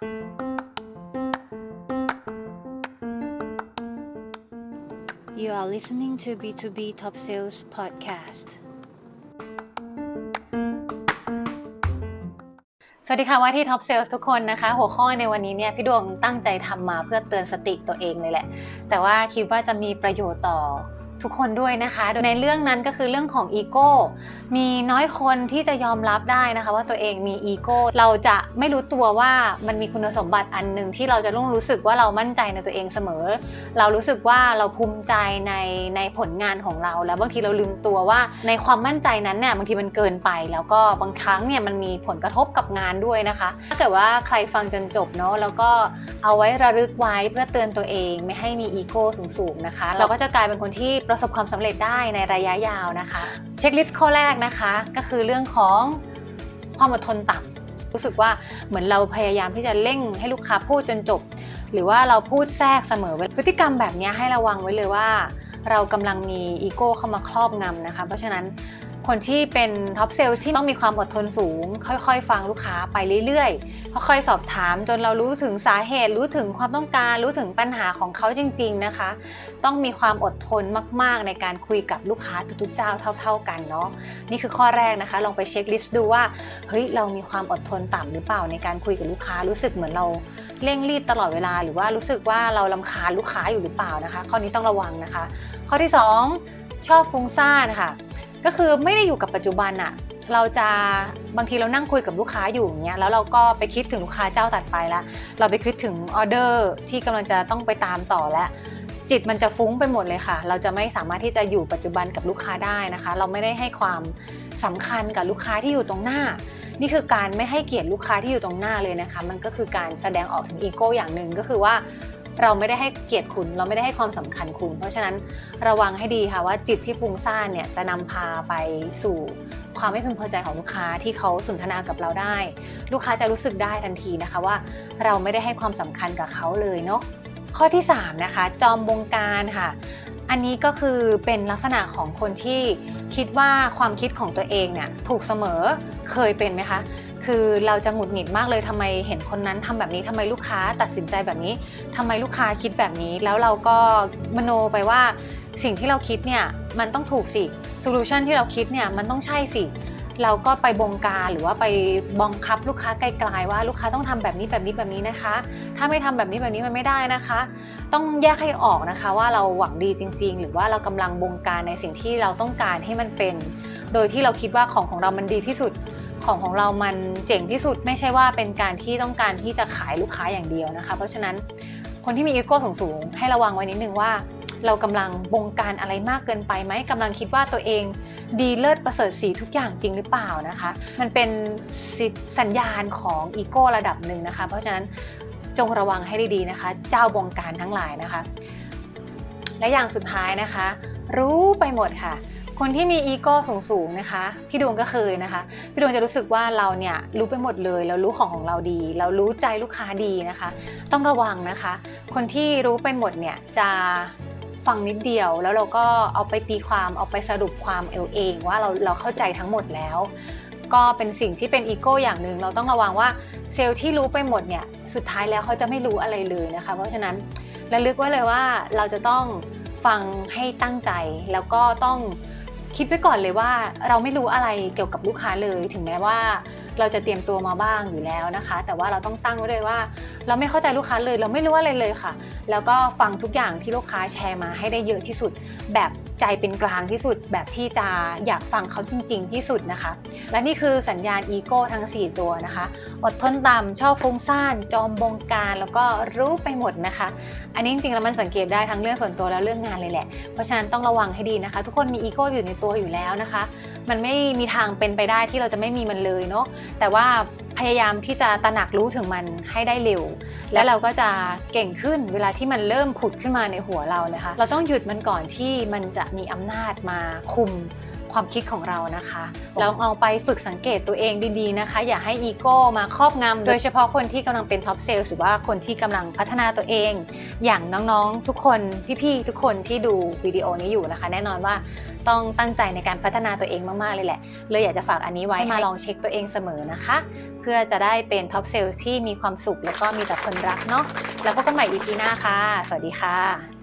You are listening to B2B Top Sales Podcast สวัสดีค่ะว่าที่ Top Sales ทุกคนนะคะ หัวข้อในวันนี้เนี่ยพี่ดวงตั้งใจทำมาเพื่อเตือนสติตัวเองเลยแหละ แต่ว่าคิดว่าจะมีประโยชน์ต่อ ทุกคนด้วยนะคะโดยในเรื่องนั้นก็คือเรื่องของอีโก้มีน้อยคนที่จะยอมรับได้นะคะว่าตัวเองมีอีโก้เราจะไม่รู้ตัวว่ามันมีคุณสมบัติอันหนึ่งที่เราจะต้องรู้สึกว่าเรามั่นใจในตัวเองเสมอ เรารู้สึกว่าเราภูมิใจในในผลงานของเรา แล้วบางทีเราลืมตัวว่าในความมั่นใจนั้นเนี่ยบางทีมันเกินไป แล้วก็บางครั้งเนี่ยมันมีผลกระทบกับงานด้วยนะคะ ถ้าเกิดว่าใครฟังจนจบเนาะแล้วก็เอาไว้ระลึกไว้เพื่อเตือนตัวเอง ไม่ให้มีอีโก้สูงๆนะคะ เราก็จะกลายเป็นคนที่ประสบความสำเร็จได้ในระยะยาวนะคะ เช็คลิสต์ข้อแรกนะคะ ก็คือเรื่องของความอดทนต่ำรู้สึกว่าเหมือนเราพยายามที่จะเร่งให้ลูกค้าพูดจนจบ หรือว่าเราพูดแทรกเสมอพฤติกรรมแบบนี้ให้ระวังไว้เลยว่า เรากำลังมีอีโก้เข้ามาครอบงำนะคะ เพราะฉะนั้น คนที่เป็น top sales ที่ต้องมีความอดทนสูง ค่อยๆ ฟังลูกค้าไปเรื่อยๆ ค่อยๆ สอบถามจนเรารู้ถึงสาเหตุ รู้ถึงความต้องการ รู้ถึงปัญหาของเขาจริง ๆ นะคะ ต้องมีความอดทนมากๆ ในการคุยกับลูกค้าทุกๆ เจ้าเท่า ๆ กันเนาะ นี่คือข้อแรกนะคะ ลองไปเช็คลิสต์ดูว่า เฮ้ย เรามีความอดทนต่ำหรือเปล่าในการคุยกับลูกค้า รู้สึกเหมือนเราเร่งรีบตลอดเวลา หรือว่ารู้สึกว่าเราลำคาญลูกค้าอยู่หรือเปล่านะคะ ข้อนี้ต้องระวังนะคะ ข้อที่ 2 ชอบฟุ้งซ่านค่ะ ก็คือไม่ได้อยู่กับปัจจุบันอะเราจะบางทีเรานั่งคุยกับลูกค้าอยู่อย่างเงี้ยแล้วเราก็ไปคิดถึงลูกค้าเจ้าตัดไปแล้วเราไปคิดถึงออเดอร์ที่กำลังจะต้องไปตามต่อแล้วจิตมันจะฟุ้งไปหมดเลยค่ะ เราจะไม่สามารถที่จะอยู่ปัจจุบันกับลูกค้าได้นะคะ เราไม่ได้ให้ความสำคัญกับลูกค้าที่อยู่ตรงหน้า นี่คือการไม่ให้เกียรติลูกค้าที่อยู่ตรงหน้าเลยนะคะ มันก็คือการแสดงออกถึงอีโก้อย่างหนึ่งก็คือว่า เราไม่ได้ให้เกียรติคุณ เราไม่ได้ให้ความสำคัญคุณ เพราะฉะนั้นระวังให้ดีค่ะว่าจิตที่ฟุ้งซ่านเนี่ยจะนำพาไปสู่ความไม่พึงพอใจของลูกค้าที่เขาสนทนากับเราได้ ลูกค้าจะรู้สึกได้ทันทีนะคะว่า เราไม่ได้ให้ความสำคัญกับเขาเลยเนาะข้อที่ 3 นะคะ จอมบงการค่ะ อันนี้ก็คือเป็นลักษณะของคนที่คิดว่าความคิดของตัวเองเนี่ยถูกเสมอเคยเป็นไหมคะ คือเราจะหงุดหงิดมากเลยทำไมเห็นคนนั้นทำแบบนี้ทำไมลูกค้าตัดสินใจแบบนี้ทำไมลูกค้าคิดแบบนี้ แล้วเราก็มโนไปว่าสิ่งที่เราคิดเนี่ยมันต้องถูกสิโซลูชันที่เราคิดเนี่ยมันต้องใช่สิเราก็ไปบงการหรือว่าไปบังคับลูกค้าไกลๆว่าลูกค้าต้องทำแบบนี้แบบนี้แบบนี้นะคะ ถ้าไม่ทำแบบนี้แบบนี้มันไม่ได้นะคะ ต้องแยกให้ออกนะคะว่าเราหวังดีจริง ๆ หรือว่าเรากำลังบงการในสิ่งที่เราต้องการให้มันเป็น โดยที่เราคิดว่าของของเรามันดีที่สุด ของของเรามันเจ๋งที่สุดไม่ใช่ว่าเป็นการที่ต้องการที่จะขายลูกค้าอย่างเดียวนะคะ เพราะฉะนั้นคนที่มีอีโก้สูงๆให้ระวังไว้นิดนึงว่า เรากำลังบงการอะไรมากเกินไปไหมกำลังคิดว่าตัวเองดีเลิศประเสริฐสีทุกอย่างจริงหรือเปล่านะคะ มันเป็นสัญญาณของอีโก้ระดับหนึ่งนะคะ เพราะฉะนั้นจงระวังให้ดีๆนะคะ เจ้าบงการทั้งหลายนะคะ และอย่างสุดท้ายนะคะ รู้ไปหมดค่ะ คนที่มีอีโก้สูงๆนะคะพี่ดวงก็เคยนะคะ พี่ดวงจะรู้สึกว่าเราเนี่ยรู้ไปหมดเลย เรารู้ของของเราดี เรารู้ใจลูกค้าดีนะคะ ต้องระวังนะคะ คนที่รู้ไปหมดเนี่ยจะฟังนิดเดียวแล้วเราก็เอาไปตีความเอาไปสรุปความเอเองว่าเราเราเข้าใจทั้งหมดแล้ว ก็เป็นสิ่งที่เป็นอีโก้อย่างหนึ่งเราต้องระวังว่าเซลล์ที่รู้ไปหมดเนี่ยสุดท้ายแล้วเขาจะไม่รู้อะไรเลยนะคะ เพราะฉะนั้นระลึกไว้เลยว่าเราจะต้องฟังให้ตั้งใจแล้วก็ต้อง คิดไว้ก่อนเลยว่าเราไม่รู้อะไรเกี่ยวกับลูกค้าเลย ถึงแม้ว่าเราจะเตรียมตัวมาบ้างอยู่แล้วนะคะ แต่ว่าเราต้องตั้งไว้เลยว่า เราไม่เข้าใจลูกค้าเลย เราไม่รู้อะไรเลยค่ะ แล้วก็ฟังทุกอย่างที่ลูกค้าแชร์มาให้ได้เยอะที่สุดแบบ ใจเป็นกลางที่สุดแบบที่จะอยากฟังเขาจริง ๆ ที่สุดนะคะ และนี่คือสัญญาณอีโก้ทั้ง 4 ตัวนะคะ อดทนต่ำชอบฟุ้งซ่าน จอมบงการแล้วก็รู้ไปหมดนะคะ อันนี้จริงๆแล้วมันสังเกตได้ทั้งเรื่องส่วนตัวและเรื่องงานเลยแหละ เพราะฉะนั้นต้องระวังให้ดีนะคะ ทุกคนมีอีโก้อยู่ในตัวอยู่แล้วนะคะ มันไม่มีทางเป็นไปได้ที่เราจะไม่มีมันเลยเนาะแต่ว่า พยายามที่จะตระหนักรู้ถึงมันให้ได้เร็ว แล้วเราก็จะเก่งขึ้นเวลาที่มันเริ่มผุดขึ้นมาในหัวเรานะคะ เราต้องหยุดมันก่อนที่มันจะมีอำนาจมาคุมความคิดของเรานะคะลองเอาไปฝึกสังเกตตัวเองดีๆนะคะ อย่าให้อีโก้มาครอบงำโดยเฉพาะคนที่กำลังเป็น top sales หรือว่าคนที่กำลังพัฒนาตัวเอง อย่างน้องๆทุกคนพี่ๆทุกคนที่ดูวิดีโอนี้อยู่นะคะ แน่นอนว่าต้องตั้งใจในการพัฒนาตัวเองมากๆเลยแหละ เลยอยากจะฝากอันนี้ไว้มาลองเช็คตัวเองเสมอนะคะ เพื่อจะได้เป็น top sales ที่มีความสุข แล้วก็มีแต่คนรักเนาะแล้วพบกันใหม่ EP หน้าค่ะ สวัสดีค่ะ